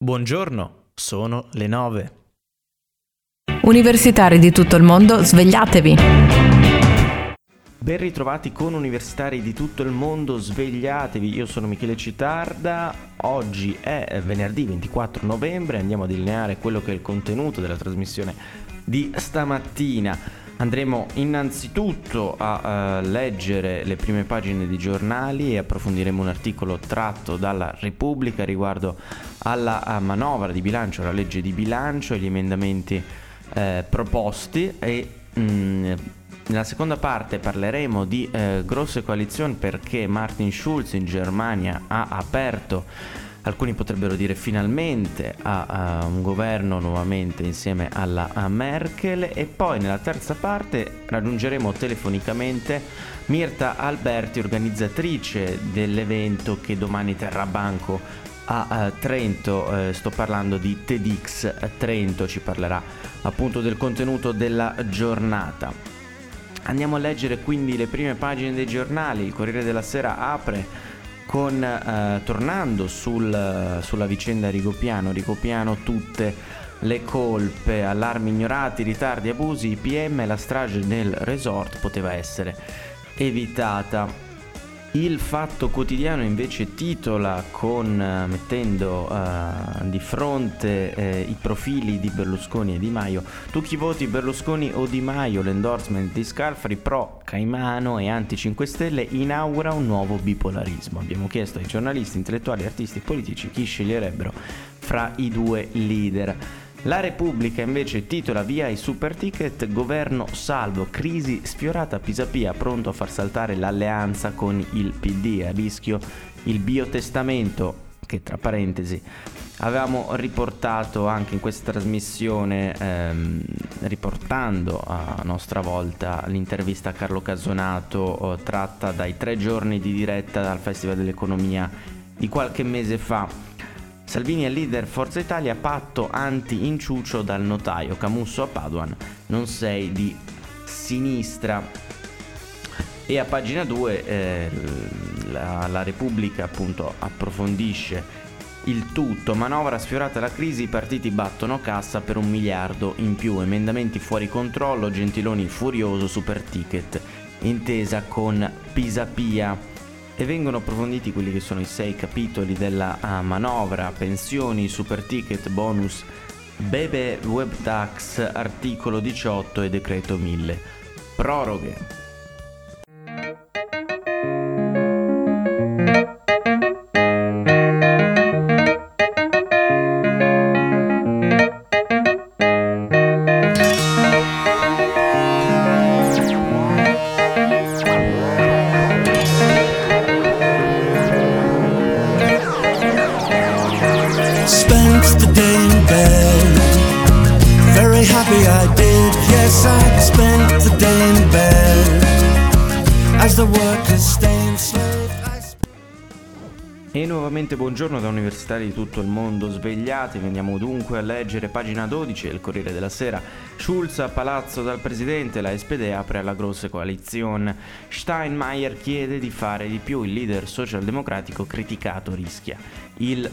Buongiorno, sono le 9. Universitari di tutto il mondo, svegliatevi! Ben ritrovati con universitari di tutto il mondo, svegliatevi, io sono Michele Citarda, oggi è venerdì 24 novembre, andiamo a delineare quello che è il contenuto della trasmissione di stamattina. Andremo innanzitutto a uh, leggere le prime pagine dei giornali e approfondiremo un articolo tratto dalla Repubblica riguardo alla manovra di bilancio, alla legge di bilancio e gli emendamenti eh, proposti e mh, mm, nella seconda parte parleremo di eh, grosse coalizioni perché Martin Schulz in Germania ha aperto alcuni potrebbero dire finalmente a, a un governo nuovamente insieme alla Merkel. E poi nella terza parte raggiungeremo telefonicamente Mirta Alberti, organizzatrice dell'evento che domani terrà banco a, a Trento, eh, sto parlando di TEDx Trento, ci parlerà appunto del contenuto della giornata. Andiamo a leggere quindi le prime pagine dei giornali, il Corriere della Sera apre con, eh, tornando sul, sulla vicenda Rigopiano, Rigopiano tutte le colpe, allarmi ignorati, ritardi, abusi, IPM, la strage del resort poteva essere evitata. Il Fatto Quotidiano invece titola con, eh, mettendo uh, di fronte eh, i profili di Berlusconi e Di Maio, tu chi voti Berlusconi o Di Maio, l'endorsement di Scalfari pro Caimano e anti 5 Stelle inaugura un nuovo bipolarismo. Abbiamo chiesto ai giornalisti, intellettuali, artisti e politici chi sceglierebbero fra i due leader. La Repubblica invece titola via i super ticket, governo salvo, crisi sfiorata Pisapia, pronto a far saltare l'alleanza con il PD, a rischio il biotestamento, che tra parentesi avevamo riportato anche in questa trasmissione, ehm, riportando a nostra volta l'intervista a Carlo Casonato eh, tratta dai tre giorni di diretta dal Festival dell'Economia di qualche mese fa Salvini è leader Forza Italia, patto anti-inciucio dal notaio, Camusso a Paduan, non sei di sinistra. E a pagina 2 eh, la, la Repubblica appunto approfondisce il tutto, manovra sfiorata la crisi, i partiti battono cassa per un miliardo in più, emendamenti fuori controllo, Gentiloni furioso, super ticket, intesa con Pisapia e vengono approfonditi quelli che sono i sei capitoli della uh, manovra, pensioni, super ticket, bonus, bebe web tax, articolo 18 e decreto 1000. Proroghe. Nuovamente buongiorno da universitari di tutto il mondo, svegliati, veniamo dunque a leggere pagina 12 del Corriere della Sera. Schulz a palazzo dal presidente, la SPD apre alla grossa coalizione. Steinmeier chiede di fare di più, il leader socialdemocratico criticato rischia il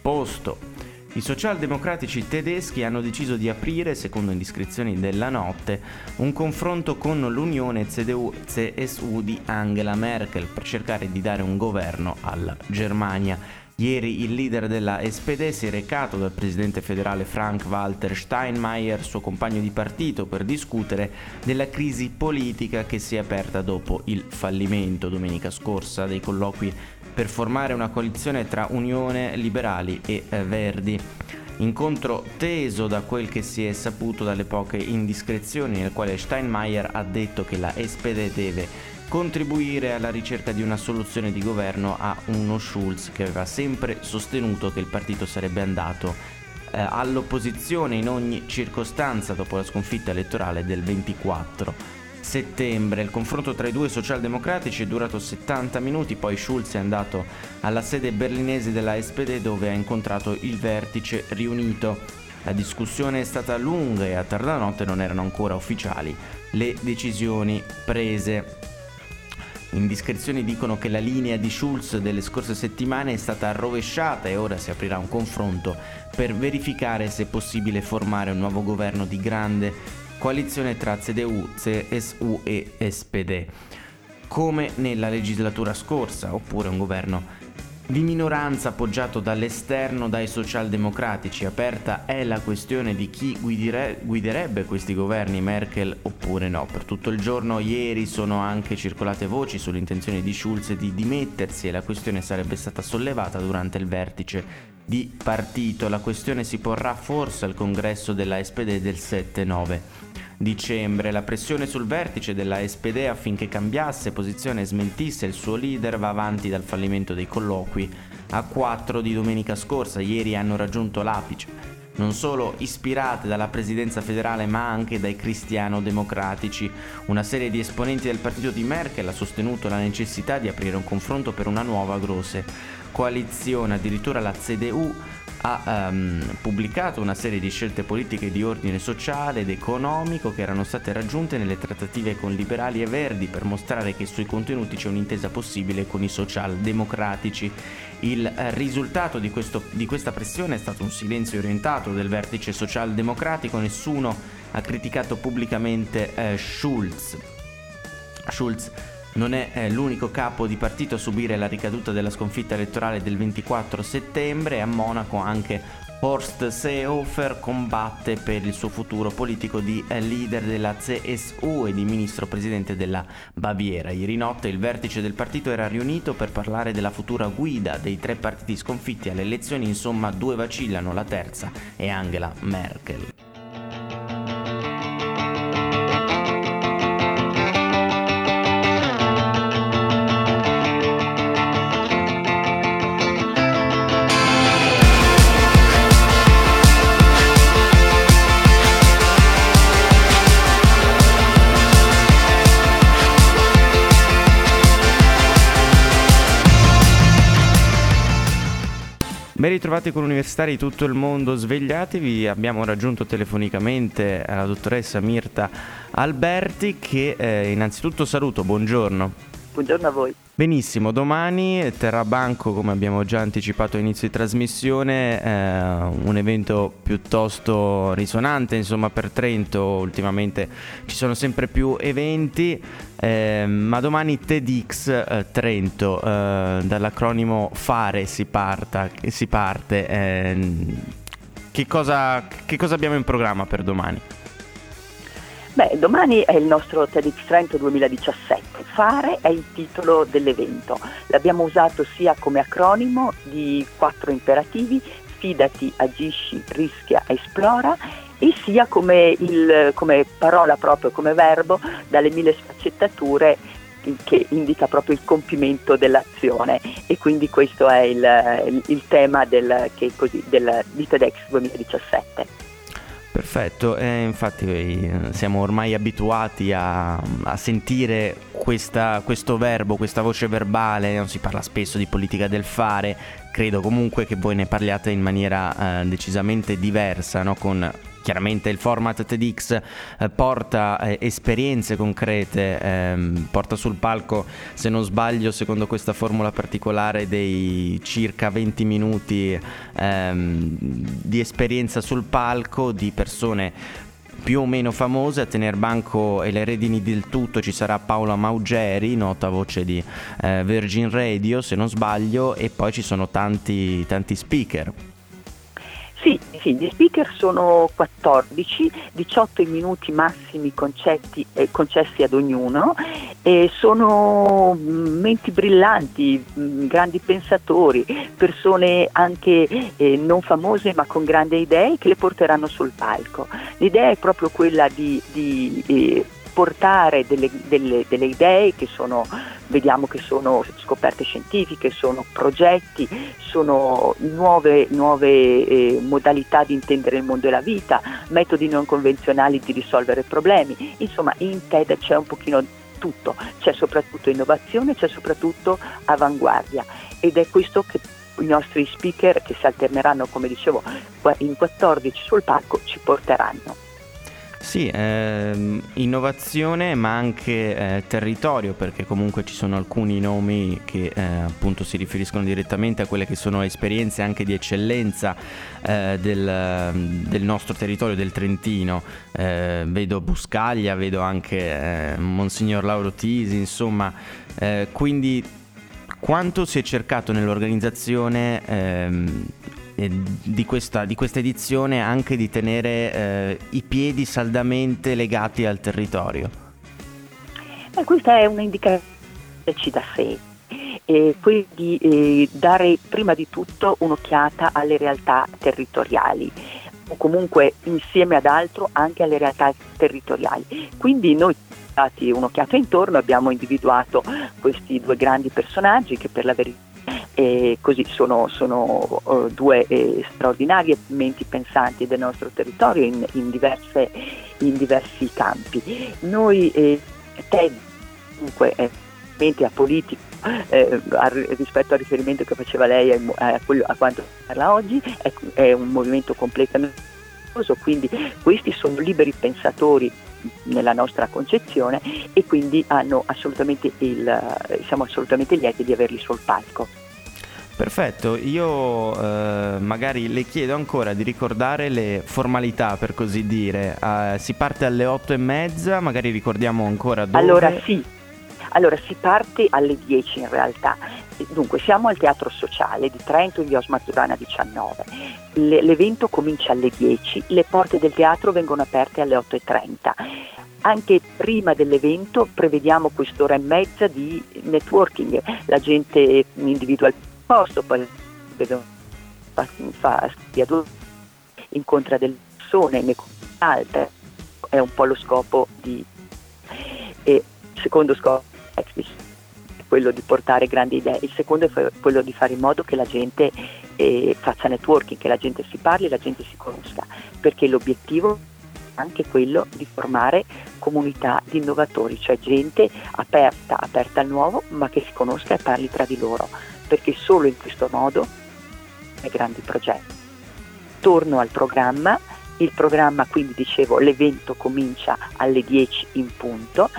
posto. I socialdemocratici tedeschi hanno deciso di aprire, secondo indiscrezioni della notte, un confronto con l'unione CDU-CSU di Angela Merkel per cercare di dare un governo alla Germania. Ieri il leader della SPD si è recato dal presidente federale Frank-Walter Steinmeier, suo compagno di partito, per discutere della crisi politica che si è aperta dopo il fallimento domenica scorsa dei colloqui per formare una coalizione tra Unione, Liberali e eh, Verdi. Incontro teso da quel che si è saputo dalle poche indiscrezioni nel quale Steinmeier ha detto che la SPD deve contribuire alla ricerca di una soluzione di governo a uno Schulz che aveva sempre sostenuto che il partito sarebbe andato eh, all'opposizione in ogni circostanza dopo la sconfitta elettorale del 24 settembre. Il confronto tra i due socialdemocratici è durato 70 minuti, poi Schulz è andato alla sede berlinese della SPD dove ha incontrato il vertice riunito. La discussione è stata lunga e a tarda notte non erano ancora ufficiali le decisioni prese. Indiscrezioni dicono che la linea di Schulz delle scorse settimane è stata rovesciata e ora si aprirà un confronto per verificare se è possibile formare un nuovo governo di grande coalizione tra CDU, CSU e SPD, come nella legislatura scorsa, oppure un governo di minoranza appoggiato dall'esterno dai socialdemocratici. Aperta è la questione di chi guidire, guiderebbe questi governi, Merkel oppure no. Per tutto il giorno ieri sono anche circolate voci sull'intenzione di Schulz di dimettersi e la questione sarebbe stata sollevata durante il vertice di partito. La questione si porrà forse al congresso della SPD del 7-9 dicembre. La pressione sul vertice della SPD affinché cambiasse posizione e smentisse il suo leader va avanti dal fallimento dei colloqui a 4 di domenica scorsa. Ieri hanno raggiunto l'apice non solo ispirate dalla presidenza federale ma anche dai cristiano-democratici. Una serie di esponenti del partito di Merkel ha sostenuto la necessità di aprire un confronto per una nuova grosse coalizione, addirittura la CDU ha um, pubblicato una serie di scelte politiche di ordine sociale ed economico che erano state raggiunte nelle trattative con liberali e verdi per mostrare che sui contenuti c'è un'intesa possibile con i socialdemocratici. Il eh, risultato di, questo, di questa pressione è stato un silenzio orientato del vertice socialdemocratico, nessuno ha criticato pubblicamente eh, Schulz. Schulz non è l'unico capo di partito a subire la ricaduta della sconfitta elettorale del 24 settembre. A Monaco anche Horst Seehofer combatte per il suo futuro politico di eh, leader della CSU e di ministro presidente della Baviera. Ieri notte il vertice del partito era riunito per parlare della futura guida dei tre partiti sconfitti alle elezioni, insomma due vacillano, la terza è Angela Merkel. Ben ritrovati con universitari di tutto il mondo, svegliatevi, abbiamo raggiunto telefonicamente la dottoressa Mirta Alberti che eh, innanzitutto saluto, buongiorno. Buongiorno a voi. Benissimo, domani terrà banco, come abbiamo già anticipato all'inizio di trasmissione, eh, un evento piuttosto risonante insomma, per Trento, ultimamente ci sono sempre più eventi, eh, ma domani TEDx eh, Trento, eh, dall'acronimo FARE si, parta, si parte. Ehm, che cosa, che cosa abbiamo in programma per domani? Beh, domani è il nostro TEDx Trento 2017. Fare è il titolo dell'evento. L'abbiamo usato sia come acronimo di quattro imperativi, fidati, agisci, rischia, esplora, e sia come, il, come parola proprio, come verbo, dalle mille sfaccettature che indica proprio il compimento dell'azione e quindi questo è il, il, il tema del, così, del, di TEDx 2017. Perfetto, eh, infatti siamo ormai abituati a, a sentire questa, questo verbo, questa voce verbale, non si parla spesso di politica del fare, credo comunque che voi ne parliate in maniera eh, decisamente diversa, no? con chiaramente il format TEDx eh, porta eh, esperienze concrete, ehm, porta sul palco, se non sbaglio, secondo questa formula particolare dei circa 20 minuti ehm, di esperienza sul palco di persone più o meno famose a tenere banco e le redini del tutto ci sarà Paola Maugeri, nota voce di eh, Virgin Radio se non sbaglio e poi ci sono tanti, tanti speaker. Sì, sì, gli speaker sono 14, 18 minuti massimi concetti, eh, concessi ad ognuno e sono mm, menti brillanti, mm, grandi pensatori, persone anche eh, non famose ma con grandi idee che le porteranno sul palco. L'idea è proprio quella di, di eh, portare delle, delle, delle, idee che sono, vediamo che sono scoperte scientifiche, sono progetti, sono nuove, nuove eh, modalità di intendere il mondo e la vita, metodi non convenzionali di risolvere problemi. Insomma, in TED c'è un pochino tutto, c'è soprattutto innovazione, c'è soprattutto avanguardia ed è questo che i nostri speaker che si alterneranno, come dicevo, in 14 sul palco ci porteranno. Sì, ehm, innovazione ma anche eh, territorio perché comunque ci sono alcuni nomi che eh, appunto si riferiscono direttamente a quelle che sono esperienze anche di eccellenza eh, del, del, nostro territorio, del Trentino. Eh, vedo Buscaglia, vedo anche eh, Monsignor Lauro Tisi, insomma, eh, quindi quanto si è cercato nell'organizzazione ehm, di questa, di questa, edizione anche di tenere eh, i piedi saldamente legati al territorio? Eh, questa è un'indicazione ci da sé, eh, quindi eh, dare prima di tutto un'occhiata alle realtà territoriali o comunque insieme ad altro anche alle realtà territoriali. Quindi noi dati un'occhiata intorno abbiamo individuato questi due grandi personaggi che per la verità e così sono, sono uh, due eh, straordinarie menti pensanti del nostro territorio in, in, diverse, in diversi campi. Noi, eh, TED, comunque, è mente apolitico eh, rispetto al riferimento che faceva lei a, a, quello, a quanto parla oggi, è, è un movimento completamente quindi questi sono liberi pensatori nella nostra concezione e quindi il, siamo assolutamente lieti di averli sul palco. Perfetto, io eh, magari le chiedo ancora di ricordare le formalità per così dire. Uh, si parte alle otto e mezza, magari ricordiamo ancora dove. Allora sì, allora si parte alle 10 in realtà. Dunque siamo al Teatro Sociale di Trento via Osmazzurana 19. Le, l'evento comincia alle 10, le porte del teatro vengono aperte alle 8.30. Anche prima dell'evento prevediamo quest'ora e mezza di networking, la gente individua il posto, poi vedo, fa, fa incontra delle persone, ne altre, è un po' lo scopo di... E il secondo scopo è quello di portare grandi idee, il secondo è quello di fare in modo che la gente eh, faccia networking, che la gente si parli, la gente si conosca, perché l'obiettivo è anche quello di formare comunità di innovatori, cioè gente aperta, aperta al nuovo, ma che si conosca e parli tra di loro perché solo in questo modo è grandi progetti. Torno al programma, il programma quindi dicevo l'evento comincia alle 10 in punto,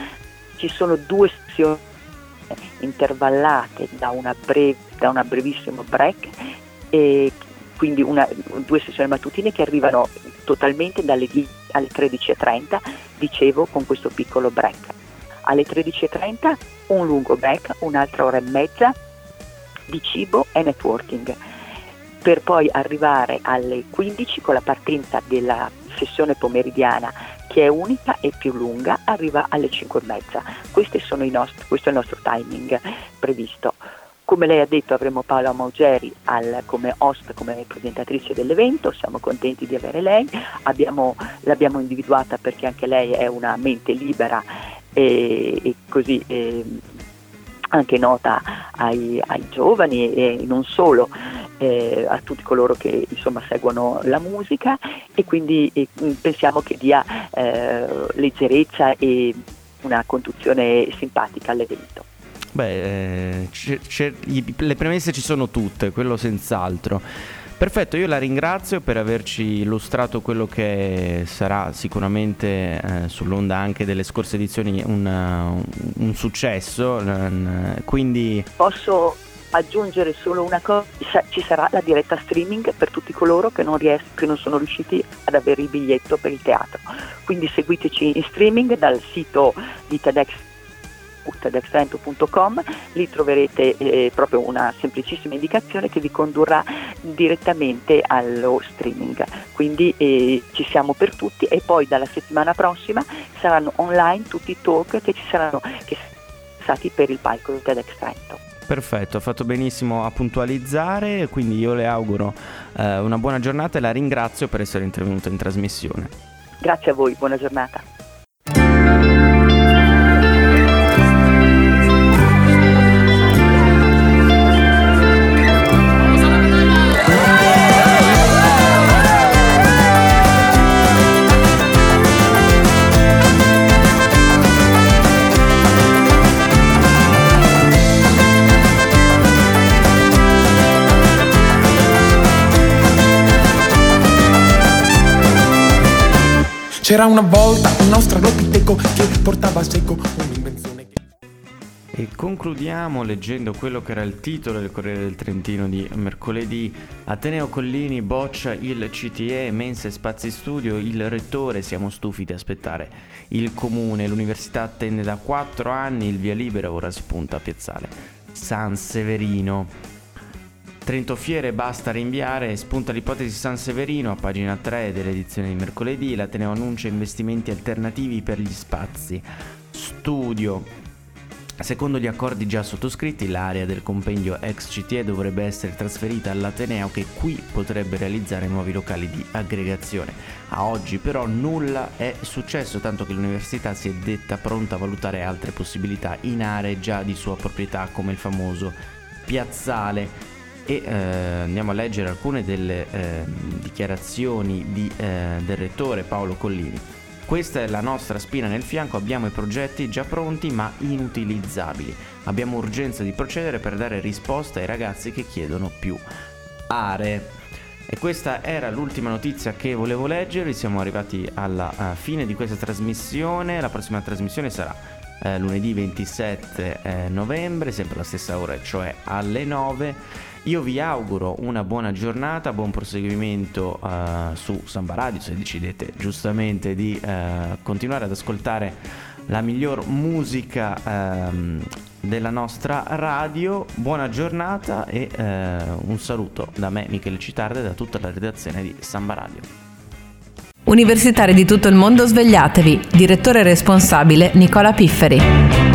ci sono due sessioni intervallate da una, breve, da una brevissimo break e quindi una, due sessioni mattutine che arrivano totalmente dalle 10 alle 13.30, dicevo con questo piccolo break. Alle 13.30 un lungo break, un'altra ora e mezza di cibo e networking, per poi arrivare alle 15 con la partenza della sessione pomeridiana che è unica e più lunga, arriva alle 5 e mezza. Questo è il nostro timing previsto. Come lei ha detto avremo Paola Maugeri al, come host, come presentatrice dell'evento, siamo contenti di avere lei, Abbiamo, l'abbiamo individuata perché anche lei è una mente libera e, e così e, anche nota ai, ai giovani e non solo, eh, a tutti coloro che insomma, seguono la musica e quindi eh, pensiamo che dia eh, leggerezza e una conduzione simpatica all'evento. Beh, c- c- le premesse ci sono tutte, quello senz'altro. Perfetto, io la ringrazio per averci illustrato quello che sarà sicuramente eh, sull'onda anche delle scorse edizioni un, un successo. quindi... Posso aggiungere solo una cosa, ci sarà la diretta streaming per tutti coloro che non, ries- che non sono riusciti ad avere il biglietto per il teatro. Quindi seguiteci in streaming dal sito di TEDx tedxtrento.com, lì troverete eh, proprio una semplicissima indicazione che vi condurrà direttamente allo streaming. Quindi eh, ci siamo per tutti e poi dalla settimana prossima saranno online tutti i talk che ci saranno che stati per il palco di TEDx Trento. Perfetto, ha fatto benissimo a puntualizzare, quindi io le auguro eh, una buona giornata e la ringrazio per essere intervenuta in trasmissione. Grazie a voi, buona giornata. C'era una volta un australopiteco che portava seco un'invenzione che... E concludiamo leggendo quello che era il titolo del Corriere del Trentino di mercoledì. Ateneo Collini boccia il CTE, mense spazi studio, il rettore, siamo stufi di aspettare. Il comune, l'università attende da quattro anni, il via libera ora spunta a piazzale. San Severino. Trento Fiere basta rinviare, spunta l'ipotesi San Severino a pagina 3 dell'edizione di mercoledì, l'Ateneo annuncia investimenti alternativi per gli spazi. Studio. Secondo gli accordi già sottoscritti, l'area del compendio ex CTE dovrebbe essere trasferita all'Ateneo che qui potrebbe realizzare nuovi locali di aggregazione. A oggi però nulla è successo, tanto che l'università si è detta pronta a valutare altre possibilità in aree già di sua proprietà come il famoso piazzale e eh, andiamo a leggere alcune delle eh, dichiarazioni di, eh, del rettore Paolo Collini. Questa è la nostra spina nel fianco, abbiamo i progetti già pronti ma inutilizzabili. Abbiamo urgenza di procedere per dare risposta ai ragazzi che chiedono più aree. E questa era l'ultima notizia che volevo leggere, siamo arrivati alla uh, fine di questa trasmissione, la prossima trasmissione sarà eh, lunedì 27 eh, novembre, sempre alla stessa ora, cioè alle 9. Io vi auguro una buona giornata, buon proseguimento uh, su Samba Radio se decidete giustamente di uh, continuare ad ascoltare la miglior musica um, della nostra radio. Buona giornata e uh, un saluto da me Michele Citarda e da tutta la redazione di Samba Radio. Universitari di tutto il mondo svegliatevi, direttore responsabile Nicola Pifferi.